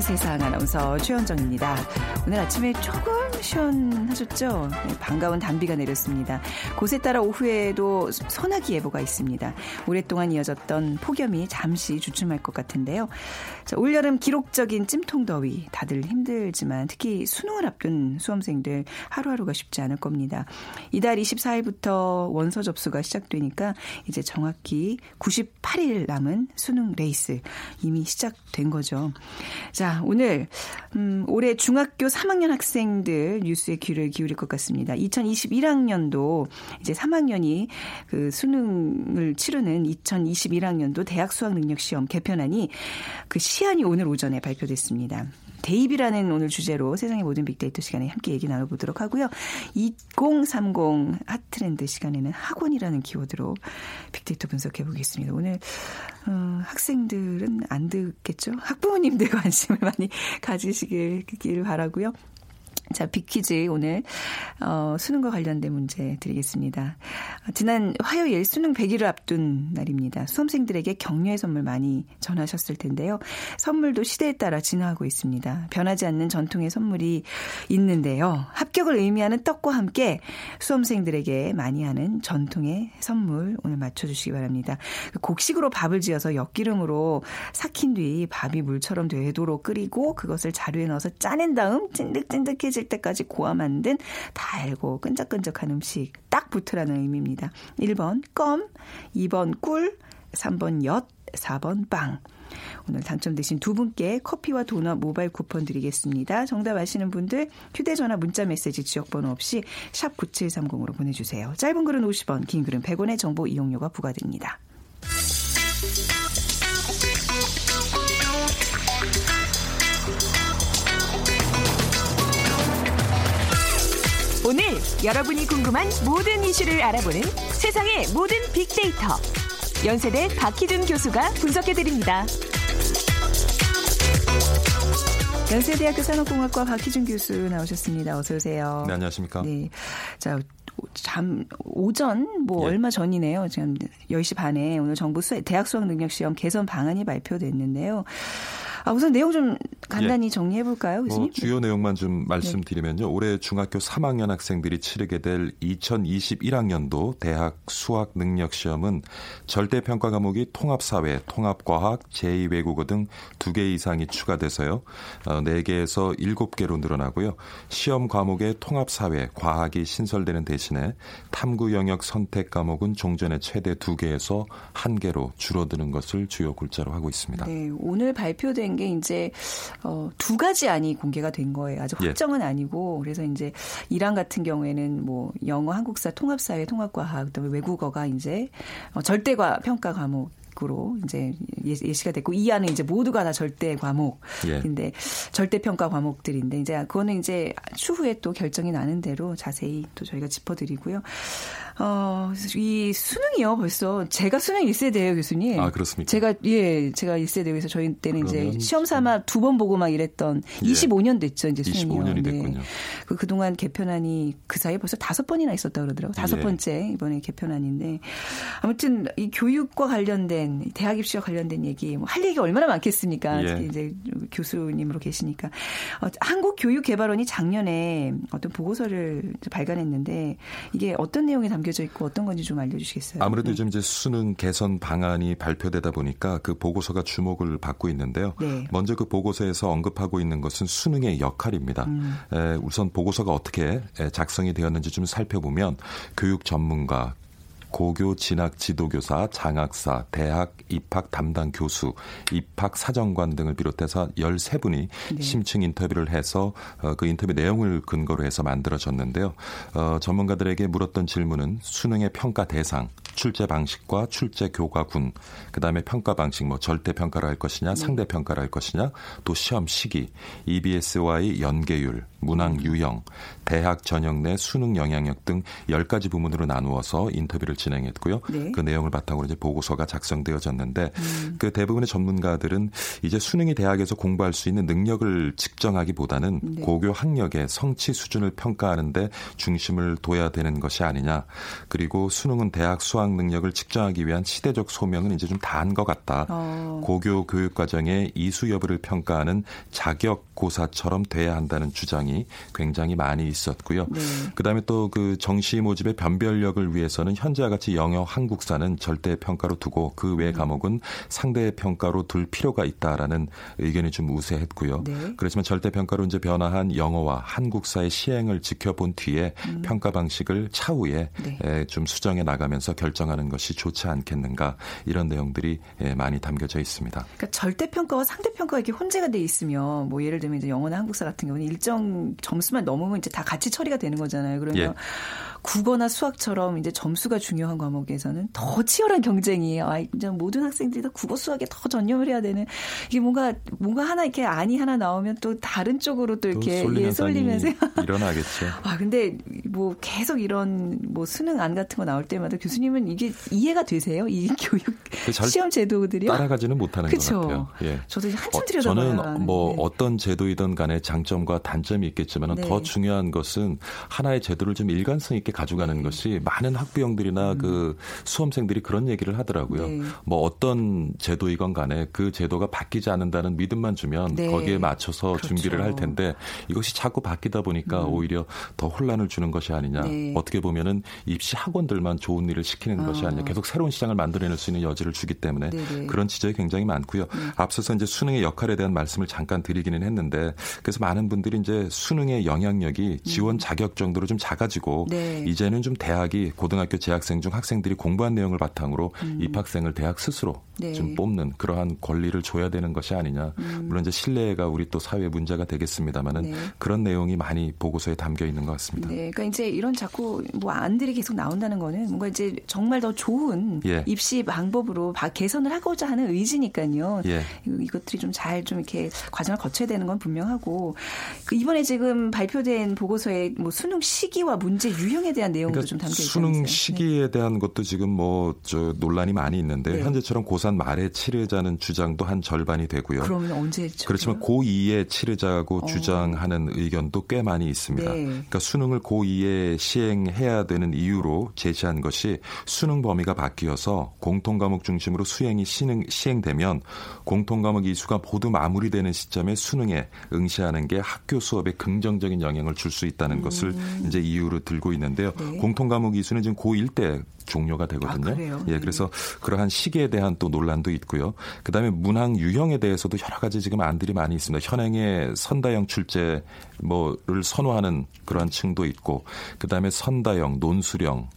세상 아나운서 최현정입니다. 오늘 아침에 조금 시원하셨죠? 네, 반가운 단비가 내렸습니다. 곳에 따라 오후에도 소나기 예보가 있습니다. 오랫동안 이어졌던 폭염이 잠시 주춤할 것 같은데요. 자, 올여름 기록적인 찜통 더위 다들 힘들지만 특히 수능을 앞둔 수험생들 하루하루가 쉽지 않을 겁니다. 이달 24일부터 원서 접수가 시작되니까 이제 정확히 98일 남은 수능 레이스 이미 시작된 거죠. 자, 오늘 음, 올해 중학교 3학년 학생들 뉴스에 귀를 기울일 것 같습니다. 2021학년도 이제 3학년이 그 수능을 치르는 2021학년도 대학 수학 능력 시험 개편안이 그 시안이 오늘 오전에 발표됐습니다. 대입이라는 오늘 주제로 세상의 모든 빅데이터 시간에 함께 얘기 나눠보도록 하고요. 2030 핫트렌드 시간에는 학원이라는 키워드로 빅데이터 분석해 보겠습니다. 오늘 어, 학생들은 안 듣겠죠? 학부모님들 관심을 많이 가지시길 바라고요. 자, 빅퀴즈 오늘 어, 수능과 관련된 문제 드리겠습니다. 지난 화요일 수능 100일을 앞둔 날입니다. 수험생들에게 격려의 선물 많이 전하셨을 텐데요. 선물도 시대에 따라 진화하고 있습니다. 변하지 않는 전통의 선물이 있는데요. 합격을 의미하는 떡과 함께 수험생들에게 많이 하는 전통의 선물 오늘 맞춰주시기 바랍니다. 곡식으로 밥을 지어서 엿기름으로 삭힌 뒤 밥이 물처럼 되도록 끓이고 그것을 자루에 넣어서 짜낸 다음 찐득찐득해지 질 때까지 고아 만든 달고 끈적끈적한 음식 딱 붙으라는 의미입니다. 1번 껌, 2번 꿀, 3번 엿, 4번 빵. 오늘 당첨되신 두 분께 커피와 도넛 모바일 쿠폰 드리겠습니다. 정답 아시는 분들 휴대전화 문자 메시지 지역번호 없이 샵 9730으로 보내주세요. 짧은 글은 50원, 긴 글은 100원의 정보 이용료가 부과됩니다. 여러분이 궁금한 모든 이슈를 알아보는 세상의 모든 빅데이터. 연세대 박희준 교수가 분석해드립니다. 연세대학교 산업공학과 박희준 교수 나오셨습니다. 어서 오세요. 네, 안녕하십니까? 네. 자, 잠 오전 뭐 예. 얼마 전이네요. 지금 10시 반에 오늘 정부 수, 대학 수학 능력 시험 개선 방안이 발표됐는데요. 아, 우선 내용 좀 간단히 예. 정리해 볼까요, 교수님? 뭐 주요 내용만 좀 말씀드리면요. 네. 올해 중학교 3학년 학생들이 치르게 될 2021학년도 대학 수학 능력 시험은 절대 평가 과목이 통합사회, 통합과학, 제2외국어 등 두 개 이상이 추가돼서요. 어, 4개에서 7개로 늘어나고요. 시험 과목의 통합사회, 과학이 신설되는 대신에 탐구 영역 선택 과목은 종전에 최대 2개에서 1개로 줄어드는 것을 주요 골자로 하고 있습니다. 네, 오늘 발표된 게 이제 어, 두 가지 안이 공개가 된 거예요. 아직 예. 확정은 예. 아니고 그래서 이제 이란 같은 경우에는 뭐 영어, 한국사, 통합사회, 통합과학, 그다음에 외국어가 이제 어, 절대과 평가 과목 으로 이제 예시가 됐고 이 안은 이제 모두가 다 절대 과목인데 예. 절대 평가 과목들인데 이제 그거는 이제 추후에 또 결정이 나는 대로 자세히 또 저희가 짚어드리고요. 어, 이 수능이요, 벌써. 제가 수능 1세대예요, 교수님. 아, 그렇습니까? 제가, 예, 제가 1세대에서 저희 때는 이제 시험 삼아 두 번 보고 막 이랬던 예. 25년 됐죠, 이제 수능이요. 25년이 됐군요. 네. 그, 그동안 개편안이 그 사이에 벌써 다섯 번이나 있었다 그러더라고요. 다섯 예. 번째 이번에 개편안인데. 아무튼 이 교육과 관련된, 대학 입시와 관련된 얘기, 뭐 할 얘기가 얼마나 많겠습니까? 예. 이제 교수님으로 계시니까. 어, 한국교육개발원이 작년에 어떤 보고서를 발간했는데 이게 어떤 내용이 담겨 담겨져 있고 어떤 건지 좀 알려주시겠어요? 아무래도 좀 이제 수능 개선 방안이 발표되다 보니까 그 보고서가 주목을 받고 있는데요. 네. 먼저 그 보고서에서 언급하고 있는 것은 수능의 역할입니다. 음. 에, 우선 보고서가 어떻게 작성이 되었는지 좀 살펴보면 교육 전문가, 고교 진학 지도교사, 장학사, 대학 입학 담당 교수, 입학 사정관 등을 비롯해서 13분이 네. 심층 인터뷰를 해서 어, 그 인터뷰 내용을 근거로 해서 만들어졌는데요. 어, 전문가들에게 물었던 질문은 수능의 평가 대상, 출제 방식과 출제 교과군, 그다음에 평가 방식 뭐 절대 평가를 할 것이냐, 네. 상대 평가를 할 것이냐, 또 시험 시기, EBS와의 연계율, 문항 유형, 대학 전형 내 수능 영향력 등 10가지 부문으로 나누어서 인터뷰를 진행했고요. 네. 그 내용을 바탕으로 이제 보고서가 작성되어졌는데 음. 그 대부분의 전문가들은 이제 수능이 대학에서 공부할 수 있는 능력을 측정하기보다는 네. 고교 학력의 성취 수준을 평가하는데 중심을 둬야 되는 것이 아니냐. 그리고 수능은 대학 수학 능력을 측정하기 위한 시대적 소명은 이제 좀 다한 것 같다. 어. 고교 교육 과정의 이수 여부를 평가하는 자격 고사처럼 돼야 한다는 주장이 굉장히 많이 있었고요. 네. 그다음에 또 그 정시 모집의 변별력을 위해서는 현재와 같이 영어, 한국사는 절대 평가로 두고 그외 음. 과목은 상대 평가로 둘 필요가 있다라는 의견이 좀 우세했고요. 네. 그렇지만 절대 평가로 이제 변화한 영어와 한국사의 시행을 지켜본 뒤에 음. 평가 방식을 차후에 네. 좀 수정해 나가면서 결정하는 것이 좋지 않겠는가 이런 내용들이 많이 담겨져 있습니다. 그러니까 절대 평가와 상대 평가가 이렇게 혼재가 돼 있으면 뭐 예를 들면 이제 영어나 한국사 같은 경우는 일정 점수만 넘으면 이제 다 같이 처리가 되는 거잖아요. 그러면 예. 국어나 수학처럼 이제 점수가 중요한 과목에서는 더 치열한 경쟁이에요. 아, 이제 모든 학생들이 다 국어 수학에 더 전념을 해야 되는 이게 뭔가 뭔가 하나 이렇게 안이 하나 나오면 또 다른 쪽으로 또 이렇게 또 예, 쏠리면서 일어나겠죠. 아 근데 뭐 계속 이런 뭐 수능 안 같은 거 나올 때마다 교수님은 이게 이해가 되세요? 이 교육 그 시험 제도들이요? 따라가지는 못하는 그쵸? 것 같아요. 예. 저도 한참 들여다 어, 저는 뭐 네. 어떤 제도이든 간에 장점과 단점이 있겠지만 네. 더 중요한 것은 하나의 제도를 좀 일관성 있게 가져가는 네. 것이 많은 학부형들이나 음. 그 수험생들이 그런 얘기를 하더라고요. 네. 뭐 어떤 제도이건 간에 그 제도가 바뀌지 않는다는 믿음만 주면 네. 거기에 맞춰서 그렇죠. 준비를 할 텐데 이것이 자꾸 바뀌다 보니까 음. 오히려 더 혼란을 주는 것이 아니냐. 네. 어떻게 보면은 입시 학원들만 좋은 일을 시키는 아. 것이 아니냐. 계속 새로운 시장을 만들어낼 수 있는 여지를 주기 때문에 네네. 그런 지적이 굉장히 많고요. 음. 앞서서 이제 수능의 역할에 대한 말씀을 잠깐 드리기는 했는데 그래서 많은 분들이 이제 수능의 영향력이 지원 음. 자격 정도로 좀 작아지고 네. 이제는 좀 대학이 고등학교 재학생 중 학생들이 공부한 내용을 바탕으로 음. 입학생을 대학 스스로 네. 좀 뽑는 그러한 권리를 줘야 되는 것이 아니냐. 음. 물론 이제 신뢰가 우리 또 사회 문제가 되겠습니다만은 네. 그런 내용이 많이 보고서에 담겨 있는 것 같습니다. 네, 그러니까 이제 이런 자꾸 뭐 안들이 계속 나온다는 거는 뭔가 이제 정말 더 좋은 예. 입시 방법으로 개선을 하고자 하는 의지니까요. 예. 이것들이 좀 잘좀 좀 이렇게 과정을 거쳐야 되는 건 분명하고 그 이번에 지금 발표된 보고서에 뭐 수능 시기와 문제 유형에 대한 내용도 그러니까 좀 담겨 있어요. 수능 시기에 네. 대한 것도 지금 뭐 저 논란이 많이 있는데 네. 현재처럼 고3 말에 치르자는 주장도 한 절반이 되고요. 그러면 언제 했죠? 그렇지만 고2에 치르자고 어. 주장하는 의견도 꽤 많이 있습니다. 네. 그러니까 수능을 고2에 시행해야 되는 이유로 제시한 것이 수능 범위가 바뀌어서 공통 과목 중심으로 수행이 시행, 시행되면 공통 과목 이수가 모두 마무리되는 시점에 수능에 응시하는 게 학교 수업에 긍정적인 영향을 줄 수 있다는 음. 것을 이제 이유로 들고 있는데 요. 네. 공통 과목 이수는 지금 고1 때 종료가 되거든요. 아, 예, 네. 그래서 그러한 시기에 대한 또 논란도 있고요. 그다음에 문항 유형에 대해서도 여러 가지 지금 안들이 많이 있습니다. 현행의 선다형 출제 뭐를 선호하는 그러한 층도 있고 그다음에 선다형, 논술형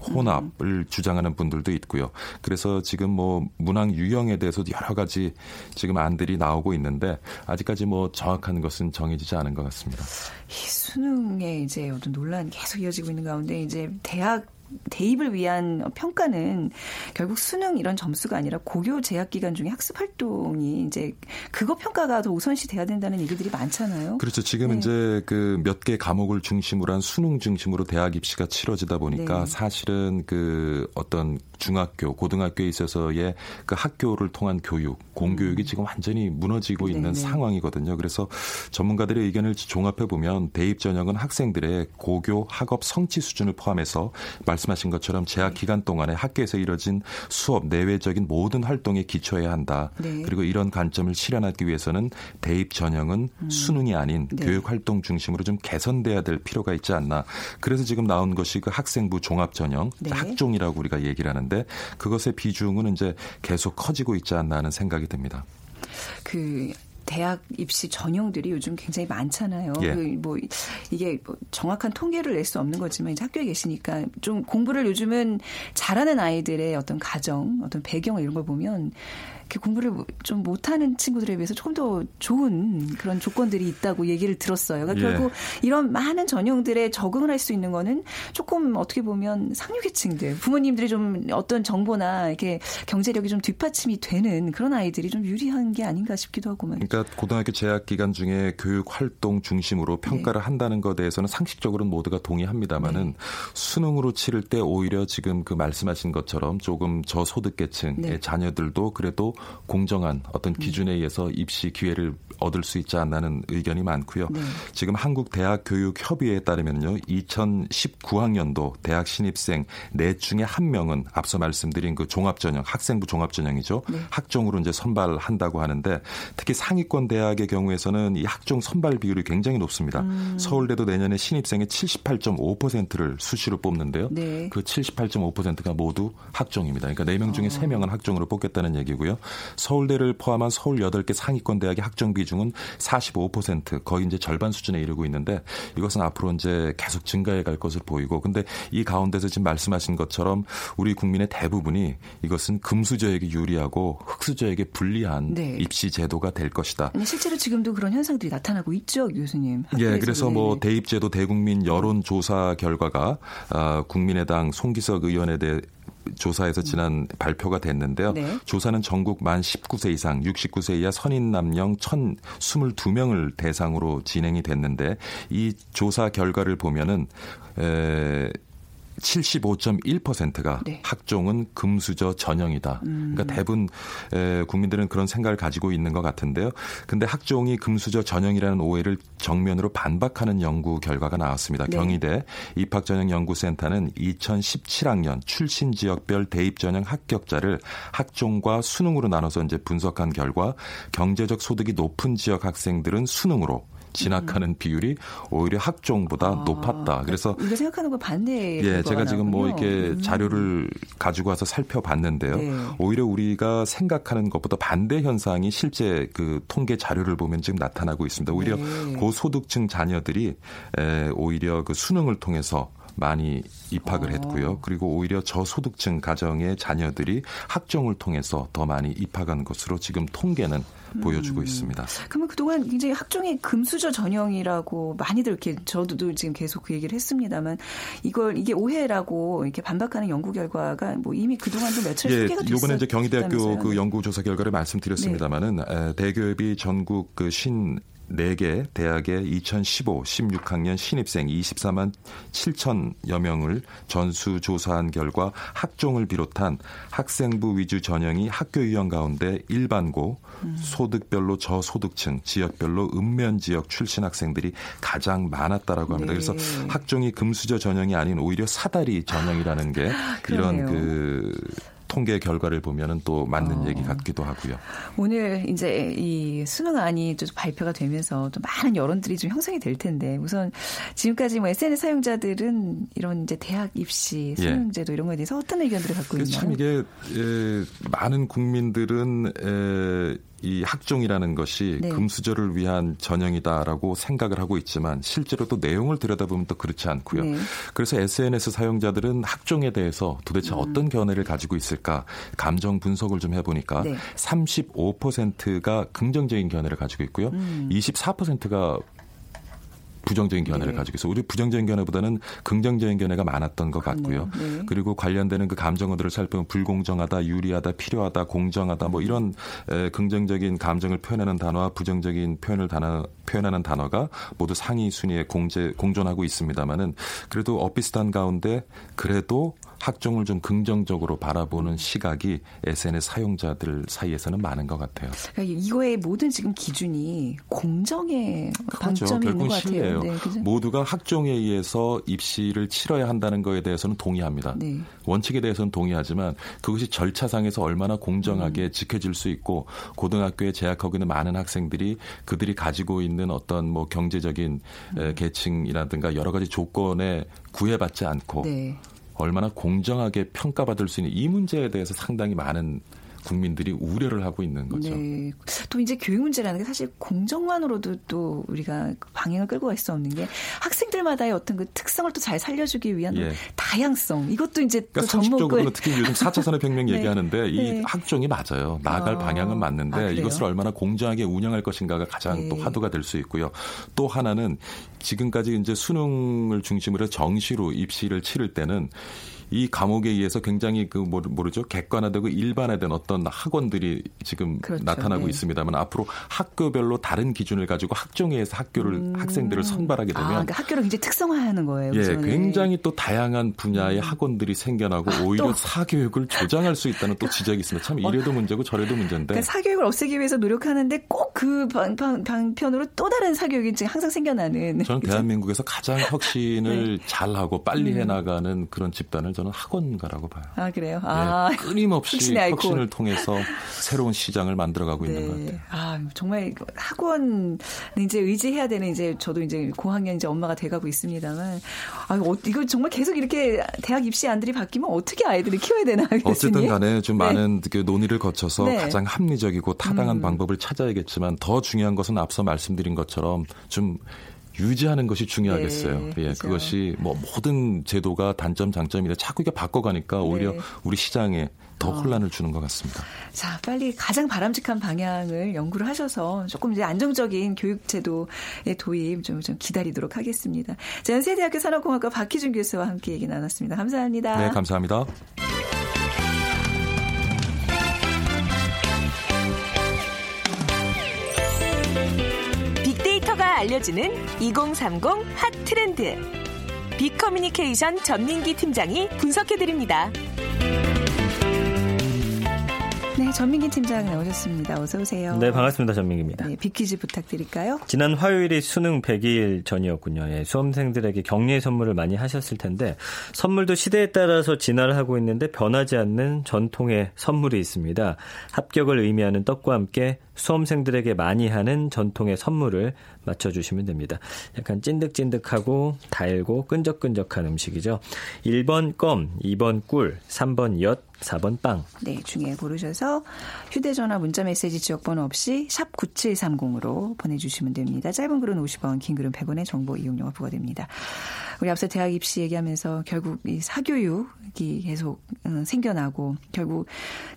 혼합을 음. 주장하는 분들도 있고요. 그래서 지금 뭐 문항 유형에 대해서도 여러 가지 지금 안들이 나오고 있는데 아직까지 뭐 정확한 것은 정해지지 않은 것 같습니다. 이 수능에 이제 어떤 논란이 계속 이어지고 있는 가운데 이제 대학 대입을 위한 평가는 결국 수능 이런 점수가 아니라 고교 재학 기간 중에 학습 활동이 이제 그거 평가가 더 우선시 돼야 된다는 얘기들이 많잖아요. 그렇죠. 지금 네. 이제 그 몇 개 과목을 중심으로 한 수능 중심으로 대학 입시가 치러지다 보니까 네. 사실은 그 어떤 중학교, 고등학교에 있어서의 그 학교를 통한 교육, 공교육이 음. 지금 완전히 무너지고 네네. 있는 네. 상황이거든요. 그래서 전문가들의 의견을 종합해 보면 대입 전형은 학생들의 고교 학업 성취 수준을 포함해서 말씀하신 것처럼 재학 네. 기간 동안에 학교에서 이뤄진 수업 내외적인 모든 활동에 기초해야 한다. 네. 그리고 이런 관점을 실현하기 위해서는 대입 전형은 음. 수능이 아닌 네. 교육 활동 중심으로 좀 개선돼야 될 필요가 있지 않나. 그래서 지금 나온 것이 그 학생부 종합 전형, 네. 학종이라고 우리가 얘기를 하는 있는데 그것의 비중은 이제 계속 커지고 있지 않나 하는 생각이 듭니다. 그 대학 입시 전형들이 요즘 굉장히 많잖아요. 예. 그뭐 이게 뭐 정확한 통계를 낼 수 없는 거지만 이제 학교에 계시니까 좀 공부를 요즘은 잘하는 아이들의 어떤 가정, 어떤 배경 이런 걸 보면 이렇게 공부를 좀 못하는 친구들에 비해서 조금 더 좋은 그런 조건들이 있다고 얘기를 들었어요. 그러니까 예. 결국 이런 많은 전형들에 적응을 할 수 있는 거는 조금 어떻게 보면 상류계층들, 부모님들이 좀 어떤 정보나 이렇게 경제력이 좀 뒷받침이 되는 그런 아이들이 좀 유리한 게 아닌가 싶기도 하고 말이죠. 그러니까 고등학교 재학 기간 중에 교육 활동 중심으로 평가를 네. 한다는 것에 대해서는 상식적으로는 모두가 동의합니다만은 네. 수능으로 치를 때 오히려 지금 그 말씀하신 것처럼 조금 저소득계층의 네. 자녀들도 그래도 공정한 어떤 음. 기준에 의해서 입시 기회를 얻을 수 있지 않나는 의견이 많고요. 네. 지금 한국 대학 교육 협의회에 따르면요. 2019학년도 대학 신입생 넷 중에 한 명은 앞서 말씀드린 그 종합 전형 학생부 종합 전형이죠. 네. 학종으로 이제 선발한다고 하는데 특히 상위권 대학의 경우에서는 이 학종 선발 비율이 굉장히 높습니다. 음. 서울대도 내년에 신입생의 78.5%를 수시로 뽑는데요. 네. 그 78.5%가 모두 학종입니다. 그러니까 4명 중에 어. 3명은 학종으로 뽑겠다는 얘기고요. 서울대를 포함한 서울 8개 상위권 대학의 학종 비중은 45% 거의 이제 절반 수준에 이르고 있는데 이것은 앞으로 이제 계속 증가해 갈 것을 보이고 근데 이 가운데서 지금 말씀하신 것처럼 우리 국민의 대부분이 이것은 금수저에게 유리하고 흑수저에게 불리한 네. 입시 제도가 될 것이다. 실제로 지금도 그런 현상들이 나타나고 있죠, 교수님. 예, 그래서 뭐 대입제도 대국민 여론 조사 결과가 아, 국민의당 송기석 의원에 대해 조사에서 지난 발표가 됐는데요. 네. 조사는 전국 만 19세 이상 69세 이하 선인 남령 1,022명을 대상으로 진행이 됐는데 이 조사 결과를 보면은 에 75.1%가 네. 학종은 금수저 전형이다. 음. 그러니까 대부분 국민들은 그런 생각을 가지고 있는 것 같은데요. 근데 학종이 금수저 전형이라는 오해를 정면으로 반박하는 연구 결과가 나왔습니다. 네. 경희대 입학전형연구센터는 2017학년 출신 지역별 대입 전형 합격자를 학종과 수능으로 나눠서 이제 분석한 결과 경제적 소득이 높은 지역 학생들은 수능으로 진학하는 음. 비율이 오히려 학종보다 아, 높았다. 그래서 우리가 생각하는 거 반대. 예, 제가 지금 뭐 이렇게 음. 자료를 가지고 와서 살펴봤는데요. 네. 오히려 우리가 생각하는 것보다 반대 현상이 실제 그 통계 자료를 보면 지금 나타나고 있습니다. 오히려 네. 고소득층 자녀들이 에, 오히려 그 수능을 통해서 많이 입학을 어. 했고요. 그리고 오히려 저소득층 가정의 자녀들이 학종을 통해서 더 많이 입학한 것으로 지금 통계는 음. 보여주고 있습니다. 그러면 그동안 굉장히 학종의 금수저 전형이라고 많이들 이렇게 저도 지금 계속 그 얘기를 했습니다만 이걸 이게 오해라고 이렇게 반박하는 연구 결과가 뭐 이미 그동안도 며칠 예, 소개가 됐었요 이번에 이제 경희대학교 그 연구 조사 결과를 말씀드렸습니다마는 네. 대교협이 전국 그 신 4개 대학의 2015, 16학년 신입생 24만 7천여 명을 전수 조사한 결과 학종을 비롯한 학생부 위주 전형이 학교 유형 가운데 일반고, 음. 소득별로 저소득층, 지역별로 읍면 지역 출신 학생들이 가장 많았다라고 합니다. 네. 그래서 학종이 금수저 전형이 아닌 오히려 사다리 전형이라는 게 이런 그 통계 결과를 보면은 또 맞는 어. 얘기 같기도 하고요. 오늘 이제 이 수능안이 좀 발표가 되면서 또 많은 여론들이 좀 형성이 될 텐데 우선 지금까지 뭐 SNS 사용자들은 이런 이제 대학 입시 예. 수능제도 예. 이런 거에 대해서 어떤 의견들을 갖고 있나요? 참 이게 예, 많은 국민들은 에, 이 학종이라는 것이 네. 금수저를 위한 전형이다라고 생각을 하고 있지만 실제로 또 내용을 들여다보면 또 그렇지 않고요. 네. 그래서 SNS 사용자들은 학종에 대해서 도대체 음. 어떤 견해를 가지고 있을까 감정 분석을 좀 해보니까 네. 35%가 긍정적인 견해를 가지고 있고요. 음. 24%가 부정적인 견해를 네. 가지고 있어. 우리 부정적인 견해보다는 긍정적인 견해가 많았던 것 같고요. 네. 그리고 관련되는 그 감정어들을 살펴보면 불공정하다, 유리하다, 필요하다, 공정하다 뭐 이런 에, 긍정적인 감정을 표현하는 단어와 부정적인 표현을 단어 표현하는 단어가 모두 상위 순위에 공제 공존하고 있습니다만은 그래도 엇비슷한 가운데 그래도 학종을 좀 긍정적으로 바라보는 시각이 SNS 사용자들 사이에서는 많은 것 같아요. 그러니까 이거의 모든 지금 기준이 공정의 방점이 그렇죠. 있는 것 같아요. 네, 모두가 학종에 의해서 입시를 치러야 한다는 것에 대해서는 동의합니다. 네. 원칙에 대해서는 동의하지만 그것이 절차상에서 얼마나 공정하게 음. 지켜질 수 있고 고등학교에 재학하고 있는 많은 학생들이 그들이 가지고 있는 어떤 뭐 경제적인 음. 계층이라든가 여러 가지 조건에 구애받지 않고 네. 얼마나 공정하게 평가받을 수 있는 이 문제에 대해서 상당히 많은 국민들이 우려를 하고 있는 거죠. 네. 또 이제 교육 문제라는 게 사실 공정만으로도 또 우리가 방향을 끌고 갈 수 없는 게 학생들마다의 어떤 그 특성을 또 잘 살려주기 위한 예. 다양성 이것도 이제 그러니까 상식적으로는 특히 요즘 4차 산업혁명 네. 얘기하는데 이 네. 학종이 맞아요. 나아갈 아. 방향은 맞는데 아, 이것을 얼마나 공정하게 운영할 것인가가 가장 네. 또 화두가 될 수 있고요. 또 하나는 지금까지 이제 수능을 중심으로 정시로 입시를 치를 때는 이 감옥에 의해서 굉장히 그 모르죠 객관화되고 일반화된 어떤 학원들이 지금 그렇죠. 나타나고 네. 있습니다만 앞으로 학교별로 다른 기준을 가지고 학종에서 학교를 음. 학생들을 선발하게 되면 아, 그러니까 학교를 굉장히 특성화하는 거예요. 예, 우선은. 굉장히 또 다양한 분야의 음. 학원들이 생겨나고 아, 오히려 또. 사교육을 조장할 수 있다는 또 지적이 있습니다. 참 이래도 문제고 저래도 문제인데. 그러니까 사교육을 없애기 위해서 노력하는데 꼭 그 방편으로 또 다른 사교육이 지금 항상 생겨나는. 저는 대한민국에서 가장 혁신을 네. 잘하고 빨리 음. 해나가는 그런 집단을 저는 학원가라고 봐요. 아 그래요? 아 네, 끊임없이 혁신을 통해서 새로운 시장을 만들어가고 네. 있는 것 같아요. 아 정말 학원 이제 의지해야 되는 이제 저도 이제 고학년 이제 엄마가 돼가고 있습니다만 아 어, 이거 정말 계속 이렇게 대학 입시 안들이 바뀌면 어떻게 아이들을 키워야 되나 교수님? 어쨌든 간에 좀 네. 많은 그 논의를 거쳐서 네. 가장 합리적이고 타당한 음. 방법을 찾아야겠지만 더 중요한 것은 앞서 말씀드린 것처럼 좀 유지하는 것이 중요하겠어요. 네, 예, 그렇죠. 그것이 뭐 모든 제도가 단점 장점이라 자꾸 이게 바꿔가니까 오히려 네. 우리 시장에 더 어. 혼란을 주는 것 같습니다. 자, 빨리 가장 바람직한 방향을 연구를 하셔서 조금 이제 안정적인 교육제도의 도입 좀, 좀 기다리도록 하겠습니다. 자, 연세대학교 산업공학과 박희준 교수와 함께 얘기 나눴습니다. 감사합니다. 네, 감사합니다. 알려주는 2030 핫 트렌드. 빅커뮤니케이션 전민기 팀장이 분석해드립니다. 네, 전민기 팀장 나오셨습니다. 어서 오세요. 네, 반갑습니다. 전민기입니다. 네, 비키즈 부탁드릴까요? 지난 화요일이 수능 100일 전이었군요. 예, 수험생들에게 격려 선물을 많이 하셨을 텐데 선물도 시대에 따라서 진화를 하고 있는데 변하지 않는 전통의 선물이 있습니다. 합격을 의미하는 떡과 함께 수험생들에게 많이 하는 전통의 선물을 맞춰주시면 됩니다. 약간 찐득찐득하고 달고 끈적끈적한 음식이죠. 1번 껌, 2번 꿀, 3번 엿, 4번 빵. 네, 중에 고르셔서 휴대전화 문자메시지 지역번호 없이 샵 9730으로 보내주시면 됩니다. 짧은 글은 50원, 긴 글은 100원의 정보 이용료가 부과됩니다. 우리 앞서 대학 입시 얘기하면서 결국 이 사교육이 계속 어, 생겨나고 결국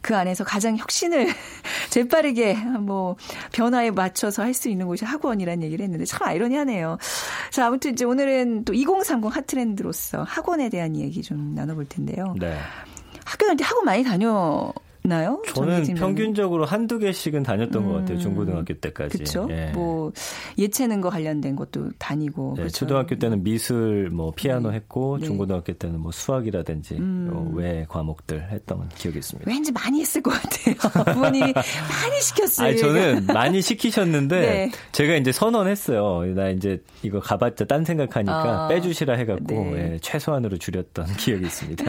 그 안에서 가장 혁신을 재빠르게 뭐 변화에 맞춰서 할 수 있는 곳이 학원이라는 얘기를 했는데 참 아이러니하네요. 자, 아무튼 이제 오늘은 또 2030 핫트렌드로서 학원에 대한 얘기 좀 나눠볼 텐데요. 네. 학교 다닐 때 학원 많이 다녀 나요? 저는 평균적으로 한두 개씩은 다녔던 음, 것 같아요. 중고등학교 때까지. 그렇죠. 예. 뭐 예체능과 관련된 것도 다니고. 네, 그렇죠? 초등학교 때는 미술, 뭐 피아노 네. 했고 네. 중고등학교 때는 뭐 수학이라든지 음. 뭐외 과목들 했던 기억이 있습니다. 왠지 많이 했을 것 같아요. 부모님이 많이 시켰어요. 아니, 저는 많이 시키셨는데 네. 제가 이제 선언했어요. 나 이제 이거 가봤자 딴 생각하니까 아, 빼주시라 해갖고 네. 예, 최소한으로 줄였던 기억이 있습니다.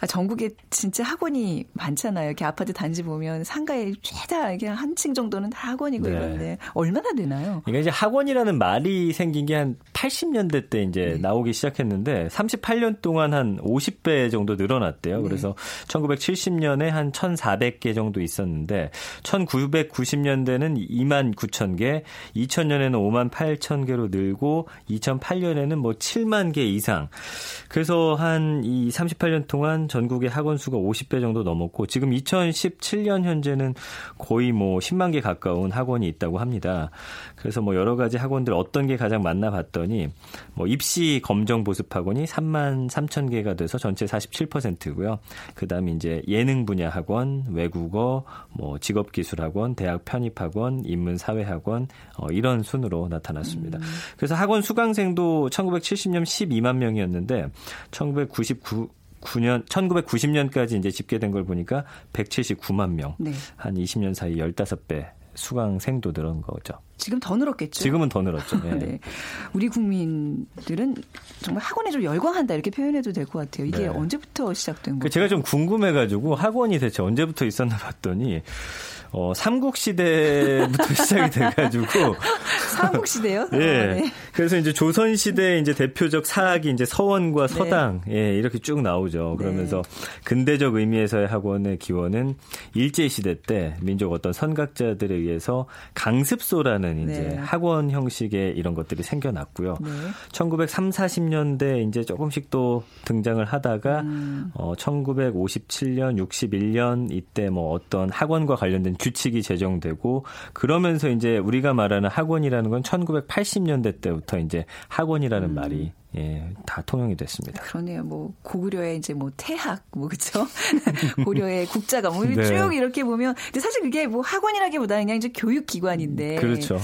아, 전국에 진짜 학원이 많잖아요. 이렇게 아파트 단지 보면 상가에 죄다 이게 한층 정도는 다 학원이고 네. 이런데 얼마나 되나요? 그러니까 이제 학원이라는 말이 생긴 게 한 80년대 때 이제 네. 나오기 시작했는데 38년 동안 한 50배 정도 늘어났대요. 네. 그래서 1970년에 한 1,400개 정도 있었는데 1990년대는 2만 9천 개, 2000년에는 5만 8천 개로 늘고 2008년에는 뭐 7만 개 이상. 그래서 한 이 38년 동안 전국의 학원 수가 50배 정도 넘었고 지금 2017년 현재는 거의 뭐 10만 개 가까운 학원이 있다고 합니다. 그래서 뭐 여러 가지 학원들 어떤 게 가장 맞나 봤더니 뭐 입시 검정 보습 학원이 3만 3천 개가 돼서 전체 47%고요. 그다음에 이제 예능 분야 학원, 외국어, 뭐 직업 기술 학원, 대학 편입 학원, 인문 사회 학원 어 이런 순으로 나타났습니다. 음. 그래서 학원 수강생도 1970년 12만 명이었는데 1999 9년 1990년까지 이제 집계된 걸 보니까 179만 명. 네. 한 20년 사이 15배 수강생도 늘은 거죠. 지금 더 늘었겠죠. 지금은 더 늘었죠. 네. 네. 우리 국민들은 정말 학원에 좀 열광한다 이렇게 표현해도 될 것 같아요. 이게 네. 언제부터 시작된 그 거예요? 제가 좀 궁금해가지고 학원이 대체 언제부터 있었나 봤더니 어, 삼국 시대부터 시작이 돼가지고. 삼국 시대요? 예. 네. 그래서 이제 조선 시대 이제 대표적 사학이 이제 서원과 네. 서당, 네. 예, 이렇게 쭉 나오죠. 그러면서 네. 근대적 의미에서의 학원의 기원은 일제 시대 때 민족 어떤 선각자들에 의해서 강습소라는 이제 네. 학원 형식의 이런 것들이 생겨났고요. 1930, 40년대 이제 조금씩 또 등장을 하다가 음. 어, 1957년, 61년 이때 뭐 어떤 학원과 관련된 규칙이 제정되고 그러면서 이제 우리가 말하는 학원이라는 건 1980년대 때부터 이제 학원이라는 음. 말이 예, 다 통용이 됐습니다. 그러네요. 뭐 고구려의 이제 뭐 태학 뭐 그렇죠? 고려의 국자가 뭐쭉 네. 이렇게 보면 근데 사실 그게 뭐 학원이라기보다는 그냥 이제 교육 기관인데 그렇죠.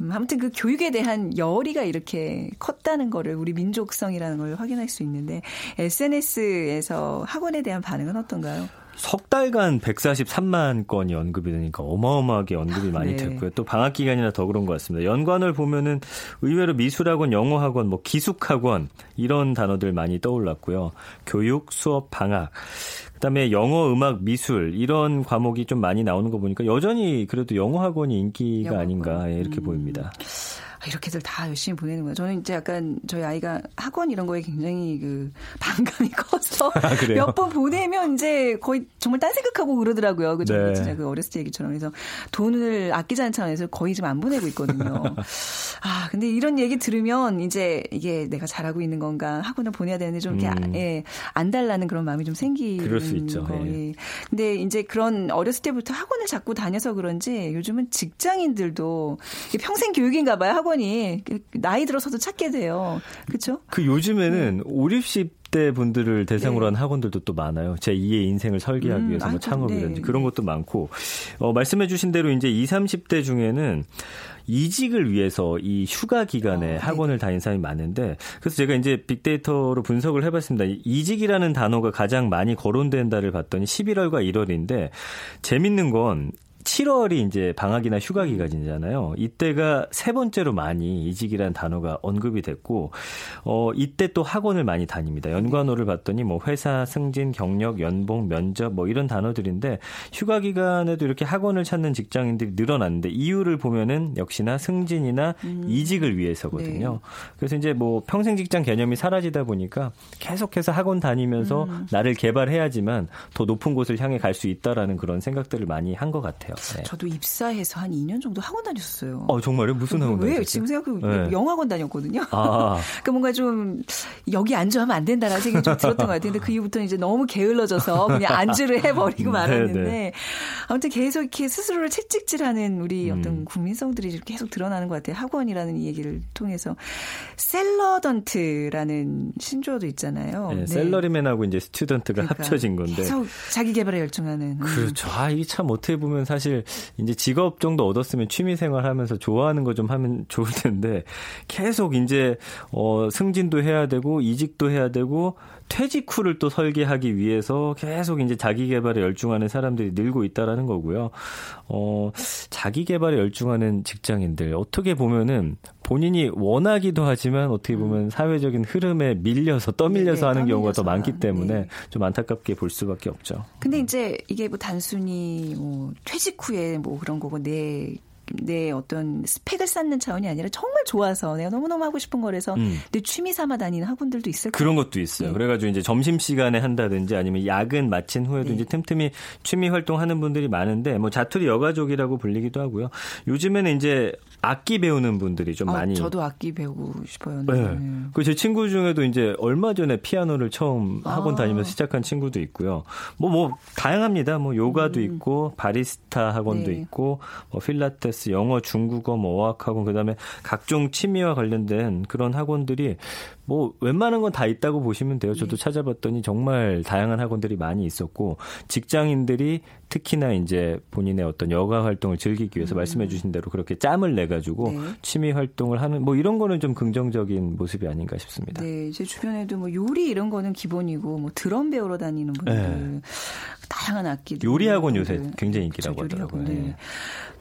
음, 아무튼 그 교육에 대한 열의가 이렇게 컸다는 거를 우리 민족성이라는 걸 확인할 수 있는데 SNS에서 학원에 대한 반응은 어떤가요? 석 달간 143만 건이 언급이 되니까 어마어마하게 언급이 많이 네. 됐고요. 또 방학 기간이라 더 그런 것 같습니다. 연관을 보면은 의외로 미술학원, 영어학원, 뭐 기숙학원 이런 단어들 많이 떠올랐고요. 교육, 수업, 방학. 그다음에 영어, 음악, 미술 이런 과목이 좀 많이 나오는 거 보니까 여전히 그래도 영어 학원이 인기가 영어 아닌가 이렇게 음. 보입니다. 아, 이렇게들 다 열심히 보내는 거예요. 저는 이제 약간 저희 아이가 학원 이런 거에 굉장히 그 반감이 커서 아, 몇번 보내면 이제 거의 정말 딴 생각하고 그러더라고요. 그죠? 네. 진짜 그 어렸을 때 얘기처럼. 그래서 돈을 아끼자는 차원에서 거의 좀안 보내고 있거든요. 아, 근데 이런 얘기 들으면 이제 이게 내가 잘하고 있는 건가 학원을 보내야 되는데 좀 이렇게 음. 예, 안 달라는 그런 마음이 좀 생기는 그럴 수 있죠. 거. 예. 근데 이제 그런 어렸을 때부터 학원을 자꾸 다녀서 그런지 요즘은 직장인들도 평생 교육인가 봐요. 학원 학원이 나이 들어서도 찾게 돼요. 그렇죠? 그 요즘에는 네. 5, 60대 분들을 대상으로 네. 한 학원들도 또 많아요. 제 2의 인생을 설계하기 음, 위해서 뭐 창업이든지 네. 그런 것도 많고 어, 말씀해 주신 대로 이제 20, 30대 중에는 이직을 위해서 이 휴가 기간에 어, 학원을 다닌 사람이 많은데 그래서 제가 이제 빅데이터로 분석을 해봤습니다. 이직이라는 단어가 가장 많이 거론된다를 봤더니 11월과 1월인데 재밌는 건 7월이 이제 방학이나 휴가 기간이잖아요. 이때가 세 번째로 많이 이직이라는 단어가 언급이 됐고, 어, 이때 또 학원을 많이 다닙니다. 연관어를 봤더니 뭐 회사, 승진, 경력, 연봉, 면접 뭐 이런 단어들인데 휴가 기간에도 이렇게 학원을 찾는 직장인들이 늘어났는데 이유를 보면은 역시나 승진이나 음. 이직을 위해서거든요. 네. 그래서 이제 뭐 평생 직장 개념이 사라지다 보니까 계속해서 학원 다니면서 음. 나를 개발해야지만 더 높은 곳을 향해 갈 수 있다라는 그런 생각들을 많이 한 것 같아요. 네. 저도 입사해서 한 2년 정도 학원 다녔어요. 어, 정말요? 무슨 학원 다녔어요? 왜? 지금 생각해보면 네. 영어학원 다녔거든요. 아. 그러니까 뭔가 좀 여기 안주하면 안 된다라는 생각이 좀 들었던 것 같은데 그 이후부터는 이제 너무 게을러져서 그냥 안주를 해버리고 음, 말았는데 네, 네. 아무튼 계속 이렇게 스스로를 채찍질하는 우리 음. 어떤 국민성들이 계속 드러나는 것 같아요. 학원이라는 이 얘기를 통해서 셀러던트라는 신조어도 있잖아요. 네, 네. 샐러리맨하고 이제 student가 그러니까 합쳐진 건데 계속 자기 개발에 열중하는. 음. 그렇죠. 아, 이게 참 어떻게 보면 사실 사실 이제 직업 정도 얻었으면 취미 생활 하면서 좋아하는 거 좀 하면 좋을 텐데 계속 이제 어 승진도 해야 되고 이직도 해야 되고 퇴직 후를 또 설계하기 위해서 계속 이제 자기 개발에 열중하는 사람들이 늘고 있다라는 거고요. 어, 자기 개발에 열중하는 직장인들 어떻게 보면은 본인이 원하기도 하지만 어떻게 보면 음. 사회적인 흐름에 밀려서 떠밀려서 네, 하는 떠밀려서. 경우가 더 많기 때문에 네. 좀 안타깝게 볼 수밖에 없죠. 근데 이제 이게 뭐 단순히 뭐 퇴직 후에 뭐 그런 거고 내 내 어떤 스펙을 쌓는 차원이 아니라 정말 좋아서 내가 너무너무 하고 싶은 거라서 음. 내 취미 삼아 다니는 학원들도 있을 그런 것도 있어요. 네. 그래가지고 이제 점심 시간에 한다든지 아니면 야근 마친 후에도 네. 이제 틈틈이 취미 활동하는 분들이 많은데 뭐 자투리 여가족이라고 불리기도 하고요. 요즘에는 이제 악기 배우는 분들이 좀 아, 많이. 저도 악기 배우고 싶어요. 네. 네. 그제 친구 중에도 이제 얼마 전에 피아노를 처음 학원 아. 다니면서 시작한 친구도 있고요. 뭐뭐 뭐 다양합니다. 뭐 요가도 음. 있고 바리스타 학원도 네. 있고 뭐 필라테스, 영어, 중국어, 뭐 어학학원 그 다음에 각종 취미와 관련된 그런 학원들이 뭐 웬만한 건 다 있다고 보시면 돼요. 저도 네. 찾아봤더니 정말 다양한 학원들이 많이 있었고 직장인들이 특히나 이제 본인의 어떤 여가 활동을 즐기기 위해서 음. 말씀해 주신 대로 그렇게 짬을 내 가지고 네. 취미 활동을 하는 뭐 이런 거는 좀 긍정적인 모습이 아닌가 싶습니다. 네, 제 주변에도 뭐 요리 이런 거는 기본이고 뭐 드럼 배우러 다니는 분들 네. 다양한 악기들 요리 학원 요새 굉장히 인기라고 하더라고요. 네.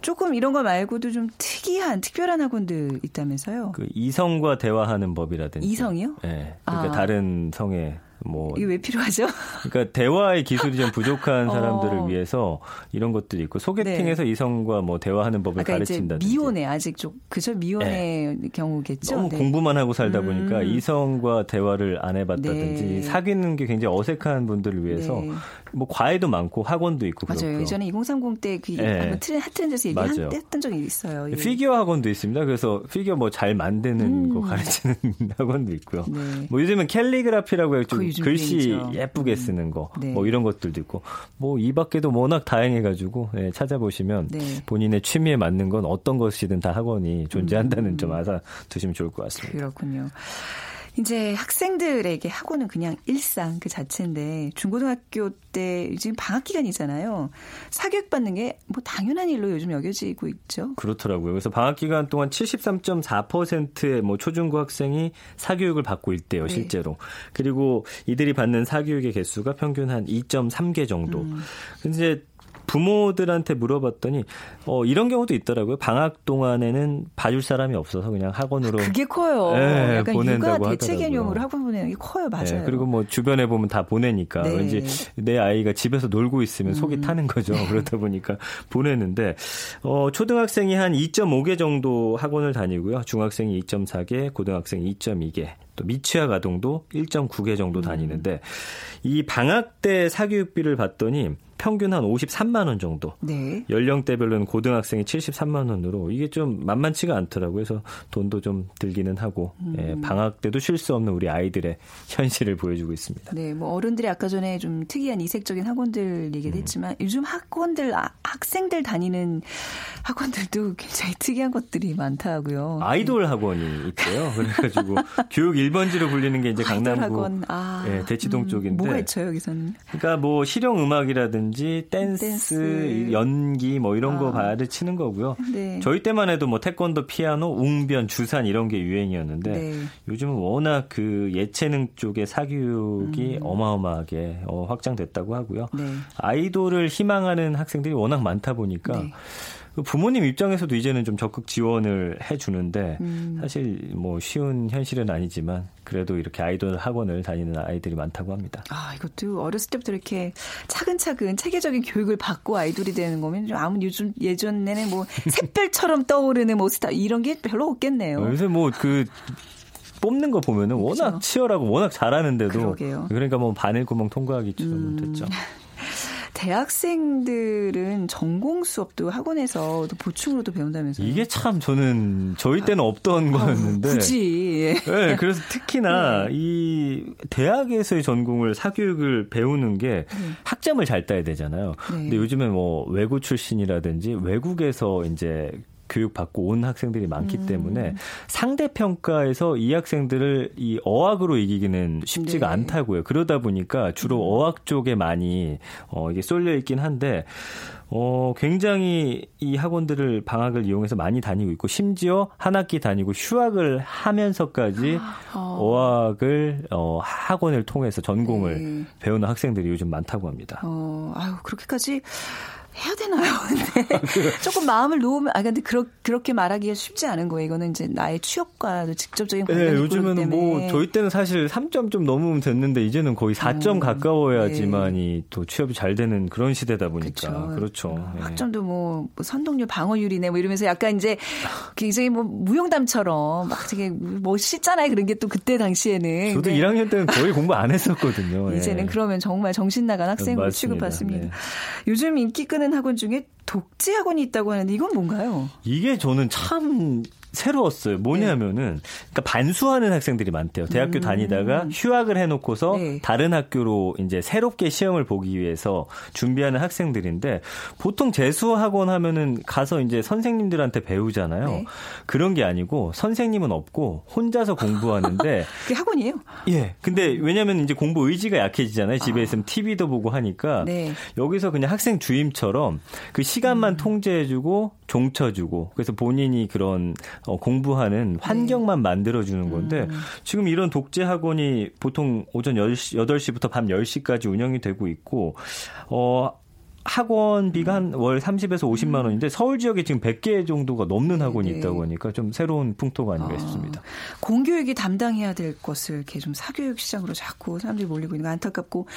조금 이런 거 말고도 좀 특이한 특별한 학원들 있다면서요? 그 이성과 대화하는 법이라든지 이성이요? 네. 그러니까 아. 다른 성에 뭐 이게 왜 필요하죠? 그러니까 대화의 기술이 좀 부족한 어. 사람들을 어. 위해서 이런 것들이 있고 소개팅에서 네. 이성과 뭐 대화하는 법을 가르친다든지 미혼의 아직 좀 그죠 미혼의 네. 경우겠죠. 너무 네. 공부만 하고 살다 보니까 음. 이성과 대화를 안 해봤다든지 네. 사귀는 게 굉장히 어색한 분들을 위해서 네. 뭐 과외도 많고 학원도 있고 맞아요. 그렇고요. 예전에 2030 때그 네. 트렌 hot trend에서 얘기했던 적이 있어요. 피규어 학원도 있습니다. 그래서 피규어 뭐 잘 만드는 음. 거 가르치는 학원도 있고요. 네. 뭐 요즘은 캘리그라피라고 해서 좀 글씨 유행이죠. 예쁘게 음. 쓰는 거, 네. 뭐 이런 것들도 있고, 뭐 이 밖에도 워낙 다양해가지고 네, 찾아보시면 네. 본인의 취미에 맞는 건 어떤 것이든 다 학원이 존재한다는 음. 점 알아 두시면 좋을 것 같습니다. 그렇군요. 이제 학생들에게 학원은 그냥 일상 그 자체인데 중고등학교 때 지금 방학 기간이잖아요. 사교육 받는 게 뭐 당연한 일로 요즘 여겨지고 있죠. 그렇더라고요. 그래서 방학 기간 동안 73.4%의 뭐 초중고 학생이 사교육을 받고 있대요, 네. 실제로. 그리고 이들이 받는 사교육의 개수가 평균 한 2.3개 정도. 음. 근데 부모들한테 물어봤더니 어 이런 경우도 있더라고요. 방학 동안에는 봐줄 사람이 없어서 그냥 학원으로 아, 그게 커요. 네, 약간 보낸다고 육아 대체 개념으로 학원 보내는 게 커요, 맞아요. 네, 그리고 뭐 주변에 보면 다 보내니까 네. 왠지 내 아이가 집에서 놀고 있으면 속이 음. 타는 거죠. 그러다 보니까 보내는데 어 초등학생이 한 2.5개 정도 학원을 다니고요. 중학생이 2.4개, 고등학생이 2.2개, 또 미취학 아동도 1.9개 정도 음. 다니는데 음. 이 방학 때 사교육비를 받더니 평균 한 53만 원 정도. 네. 연령대별로는 고등학생이 73만 원으로 이게 좀 만만치가 않더라고요. 그래서 돈도 좀 들기는 하고 음. 예, 방학 때도 쉴 수 없는 우리 아이들의 현실을 보여주고 있습니다. 네, 뭐 어른들이 아까 전에 좀 특이한 이색적인 학원들 얘기를 음. 했지만 요즘 학원들 아, 학생들 다니는 학원들도 굉장히 특이한 것들이 많다고요. 아이돌 네. 학원이 있대요. 그래가지고 교육 1번지로 불리는 게 이제 강남구 학원. 아, 예, 대치동 음, 쪽인데 뭐가 있죠 여기서는? 그러니까 뭐 실용 음악이라든지 라든지 댄스, 댄스. 연기 뭐 이런 아. 거 가르치는 거고요. 네. 저희 때만 해도 뭐 태권도, 피아노, 웅변, 주산 이런 게 유행이었는데 네. 요즘은 워낙 그 예체능 쪽의 사교육이 음. 어마어마하게 어, 확장됐다고 하고요. 네. 아이돌을 희망하는 학생들이 워낙 많다 보니까 네. 그 부모님 입장에서도 이제는 좀 적극 지원을 해주는데 음. 사실 뭐 쉬운 현실은 아니지만 그래도 이렇게 아이돌 학원을 다니는 아이들이 많다고 합니다. 아 이것도 어렸을 때부터 이렇게 차근차근 체계적인 교육을 받고 아이돌이 되는 거면 좀 아무 요즘 예전에는 뭐 샛별처럼 떠오르는 뭐 스타 이런 게 별로 없겠네요. 요새 뭐그 뽑는 거 보면은 워낙 그렇죠. 치열하고 워낙 잘하는데도 그러게요. 그러니까 뭐 바늘 구멍 통과하기 좀 음. 됐죠. 대학생들은 전공 수업도 학원에서 보충으로도 배운다면서요? 이게 참 저는 저희 때는 없던 아, 거였는데. 굳이. 네, 그래서 특히나 네. 이 대학에서의 전공을 사교육을 배우는 게 네. 학점을 잘 따야 되잖아요. 네. 근데 요즘에 뭐 외고 출신이라든지 외국에서 이제 교육받고 온 학생들이 많기 음. 때문에 상대 평가에서 이 학생들을 이 어학으로 이기기는 쉽지가 네. 않다고요. 그러다 보니까 주로 음. 어학 쪽에 많이 어 이게 쏠려 있긴 한데 어, 굉장히 이 학원들을 방학을 이용해서 많이 다니고 있고 심지어 한 학기 다니고 휴학을 하면서까지 어. 어학을 어, 학원을 통해서 전공을 네. 배우는 학생들이 요즘 많다고 합니다. 어, 아유, 그렇게까지 해야 되나요? 근데 아, 조금 마음을 놓으면 아 근데 그렇, 그렇게 말하기가 쉽지 않은 거예요. 이거는 이제 나의 취업과도 직접적인 관계이 네, 요즘은 뭐 저희 때는 사실 3점 좀 넘으면 됐는데 이제는 거의 4점 음, 가까워야지만이 네. 또 취업이 잘 되는 그런 시대다 보니까 그쵸. 그렇죠. 어, 네. 학점도 뭐, 뭐 선동률 방어율이네 뭐 이러면서 약간 이제 굉장히 뭐 무용담처럼 막 되게 멋있잖아요. 그런 게 또 그때 당시에는 저도 1학년 때는 거의 공부 안 했었거든요. 이제는 예. 그러면 정말 정신 나간 학생으로. 취급받습니다. 네. 요즘 인기 끄는 학원 중에 독지 학원이 있다고 하는데 이건 뭔가요? 이게 저는 참 새로웠어요. 뭐냐면은 그러니까 반수하는 학생들이 많대요. 대학교 음. 다니다가 휴학을 해놓고서 네. 다른 학교로 이제 새롭게 시험을 보기 위해서 준비하는 학생들인데 보통 재수 학원 하면은 가서 이제 선생님들한테 배우잖아요. 네. 그런 게 아니고 선생님은 없고 혼자서 공부하는데 그게 학원이에요? 예. 근데 왜냐면 이제 공부 의지가 약해지잖아요. 집에 아. 있으면 TV도 보고 하니까 네. 여기서 그냥 학생 주임처럼 그 시간만 음. 통제해주고 종쳐주고 그래서 본인이 그런 어, 공부하는 환경만 네. 만들어주는 건데 음. 지금 이런 독재 학원이 보통 오전 10시, 8시부터 밤 10시까지 운영이 되고 있고 어 학원비가 한 월 30에서 50만 원인데 서울 지역에 지금 100개 정도가 넘는 네, 학원이 네. 있다고 하니까 좀 새로운 풍토가 아닌가 아, 싶습니다. 공교육이 담당해야 될 것을 이렇게 좀 사교육 시장으로 자꾸 사람들이 몰리고 있는 거 안타깝고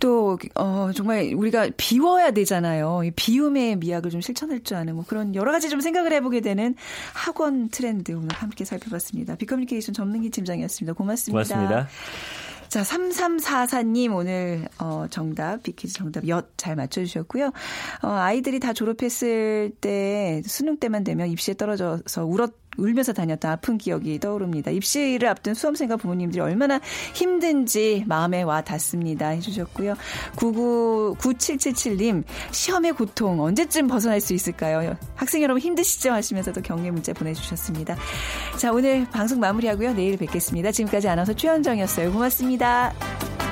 또 어, 정말 우리가 비워야 되잖아요. 이 비움의 미학을 좀 실천할 줄 아는 뭐 그런 여러 가지 좀 생각을 해보게 되는 학원 트렌드 오늘 함께 살펴봤습니다. 비커뮤니케이션 전문기 팀장이었습니다. 고맙습니다. 고맙습니다. 자, 3344님 오늘 어 정답 퀴즈 정답 엿 잘 맞춰 주셨고요. 어 아이들이 다 졸업했을 때 수능 때만 되면 입시에 떨어져서 울었 울면서 다녔던 아픈 기억이 떠오릅니다. 입시를 앞둔 수험생과 부모님들이 얼마나 힘든지 마음에 와 닿습니다. 해주셨고요. 999777님, 시험의 고통 언제쯤 벗어날 수 있을까요? 학생 여러분 힘드시죠? 하시면서도 격려 문자 보내주셨습니다. 자, 오늘 방송 마무리하고요. 내일 뵙겠습니다. 지금까지 아나운서 최현정이었어요. 고맙습니다.